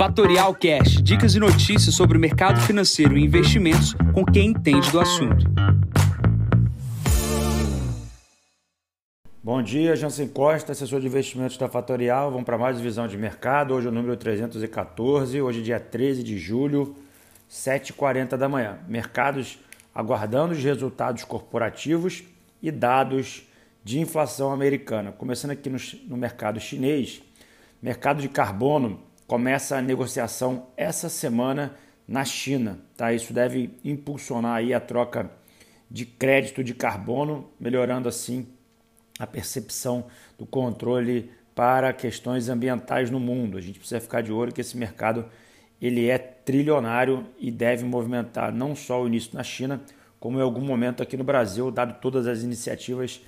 Fatorial Cash, dicas e notícias sobre o mercado financeiro e investimentos com quem entende do assunto. Bom dia, Jansen Costa, assessor de investimentos da Fatorial. Vamos para mais visão de mercado. Hoje é o número 314, hoje é dia 13 de julho, 7h40 da manhã. Mercados aguardando os resultados corporativos e dados de inflação americana. Começando aqui no, no mercado chinês, mercado de carbono começa a negociação essa semana na China. Tá? Isso deve impulsionar aí a troca de crédito de carbono, melhorando assim a percepção do controle para questões ambientais no mundo. A gente precisa ficar de olho que esse mercado ele é trilionário e deve movimentar não só o início na China, como em algum momento aqui no Brasil, dado todas as iniciativas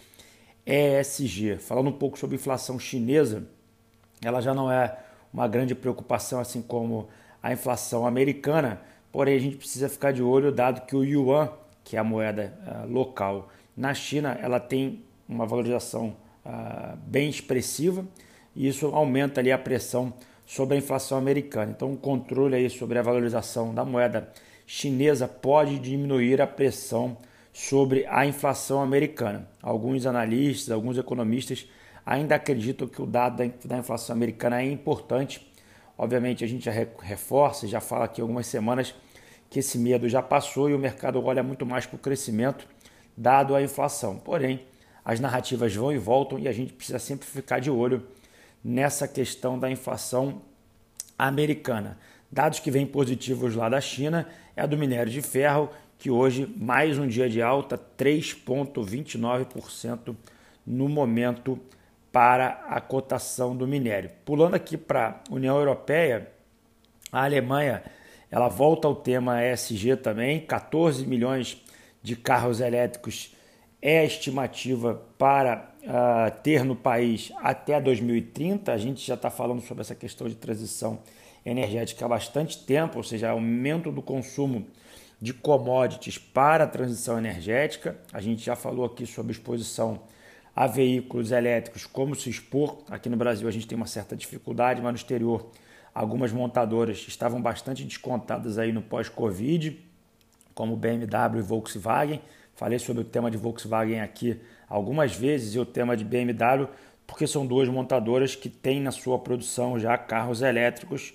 ESG. Falando um pouco sobre inflação chinesa, ela já não é uma grande preocupação, assim como a inflação americana, porém a gente precisa ficar de olho, dado que o yuan, que é a moeda uh, local na China, ela tem uma valorização uh, bem expressiva e isso aumenta ali a pressão sobre a inflação americana. Então, o controle aí sobre a valorização da moeda chinesa pode diminuir a pressão sobre a inflação americana. Alguns analistas, alguns economistas ainda acreditam que o dado da inflação americana é importante. Obviamente, a gente já reforça, já fala aqui algumas semanas que esse medo já passou e o mercado olha muito mais para o crescimento dado a inflação. Porém, as narrativas vão e voltam e a gente precisa sempre ficar de olho nessa questão da inflação americana. Dados que vêm positivos lá da China é a do minério de ferro, que hoje mais um dia de alta, 3,29% no momento para a cotação do minério. Pulando aqui para a União Europeia, a Alemanha ela volta ao tema ESG também, 14 milhões de carros elétricos é a estimativa para uh, ter no país até 2030. A gente já está falando sobre essa questão de transição energética há bastante tempo, ou seja, aumento do consumo de commodities para a transição energética. A gente já falou aqui sobre exposição a veículos elétricos, como se expor. Aqui no Brasil a gente tem uma certa dificuldade, mas no exterior algumas montadoras estavam bastante descontadas aí no pós-Covid, como BMW e Volkswagen. Falei sobre o tema de Volkswagen aqui algumas vezes e o tema de BMW, porque são duas montadoras que têm na sua produção já carros elétricos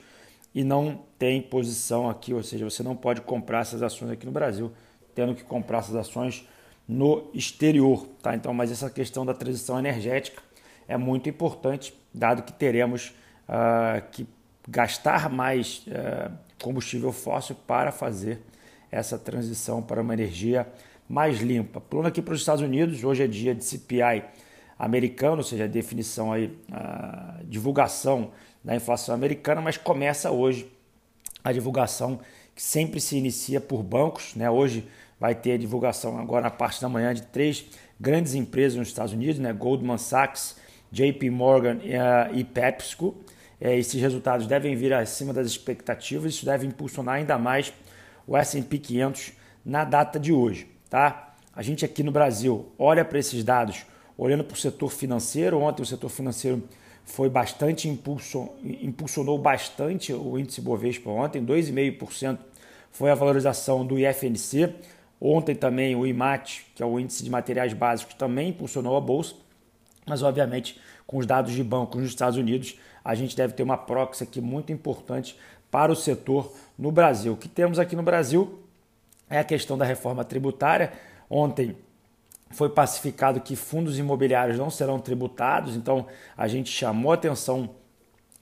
e não tem posição aqui, ou seja, você não pode comprar essas ações aqui no Brasil, tendo que comprar essas ações no exterior, tá? Então, mas essa questão da transição energética é muito importante, dado que teremos uh, que gastar mais uh, combustível fóssil para fazer essa transição para uma energia mais limpa. Pulando aqui para os Estados Unidos, hoje é dia de CPI americano, ou seja, a definição aí, a divulgação da inflação americana, mas começa hoje a divulgação que sempre se inicia por bancos, né? Hoje vai ter a divulgação agora na parte da manhã de três grandes empresas nos Estados Unidos, né? Goldman Sachs, JP Morgan uh, e PepsiCo. É, esses resultados devem vir acima das expectativas, isso deve impulsionar ainda mais o S&P 500 na data de hoje, tá? A gente aqui no Brasil olha para esses dados, olhando para o setor financeiro. Ontem o setor financeiro foi bastante impulsion, impulsionou bastante o índice Bovespa ontem, 2,5% foi a valorização do IFNC. Ontem também o IMAT, que é o índice de materiais básicos, também impulsionou a bolsa. Mas, obviamente, com os dados de bancos nos Estados Unidos, a gente deve ter uma proxy aqui muito importante para o setor no Brasil. O que temos aqui no Brasil é a questão da reforma tributária. Ontem foi pacificado que fundos imobiliários não serão tributados, então a gente chamou atenção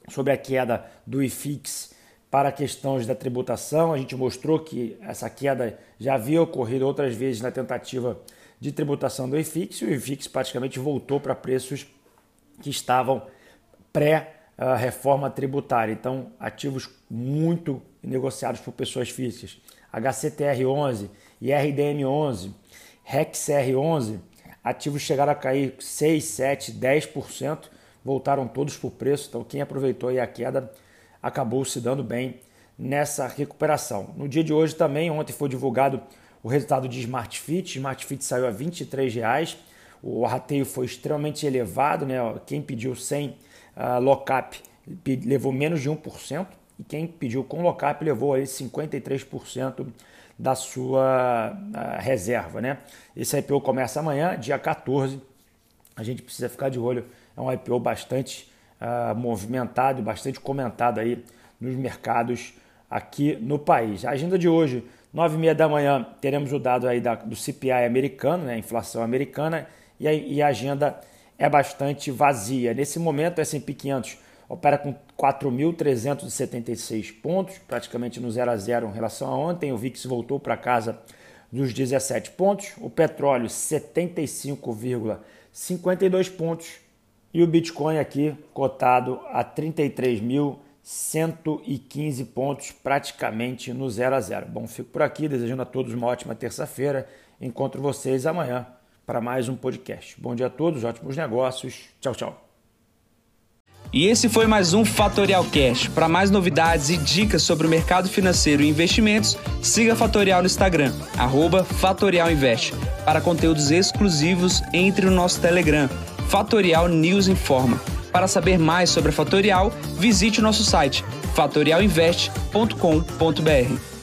sobre a queda do IFIX para questões da tributação. A gente mostrou que essa queda já havia ocorrido outras vezes na tentativa de tributação do IFIX e o IFIX praticamente voltou para preços que estavam pré-reforma tributária. Então, ativos muito negociados por pessoas físicas, HCTR11 e RDM11, REXR11, ativos chegaram a cair 6, 7, 10%, voltaram todos por preço. Então, quem aproveitou a queda acabou se dando bem nessa recuperação. No dia de hoje também, ontem foi divulgado o resultado de Smart Fit. Smart Fit saiu a R$ 23,00. O rateio foi extremamente elevado, né? Quem pediu 100 uh, ah, lockup levou menos de 1%, e quem pediu com lock-up levou aí 53% da sua reserva, né? Esse IPO começa amanhã, dia 14. A gente precisa ficar de olho. É um IPO bastante uh, movimentado e bastante comentado aí nos mercados aqui no país. A agenda de hoje, 9 e meia da manhã, teremos o dado aí da, do CPI americano, né, inflação americana, e a, e a agenda é bastante vazia. Nesse momento, o S&P 500 opera com 4.376 pontos, praticamente no 0 a 0 em relação a ontem. O VIX voltou para casa dos 17 pontos. O petróleo 75,52 pontos e o Bitcoin aqui cotado a 33.115 pontos, praticamente no 0 a 0. Bom, fico por aqui desejando a todos uma ótima terça-feira. Encontro vocês amanhã para mais um podcast. Bom dia a todos, ótimos negócios. Tchau, tchau. E esse foi mais um Fatorial Cash. Para mais novidades e dicas sobre o mercado financeiro e investimentos, siga Fatorial no Instagram, @fatorialinvest. Para conteúdos exclusivos, entre no nosso Telegram, Fatorial News Informa. Para saber mais sobre a Fatorial, visite o nosso site fatorialinvest.com.br.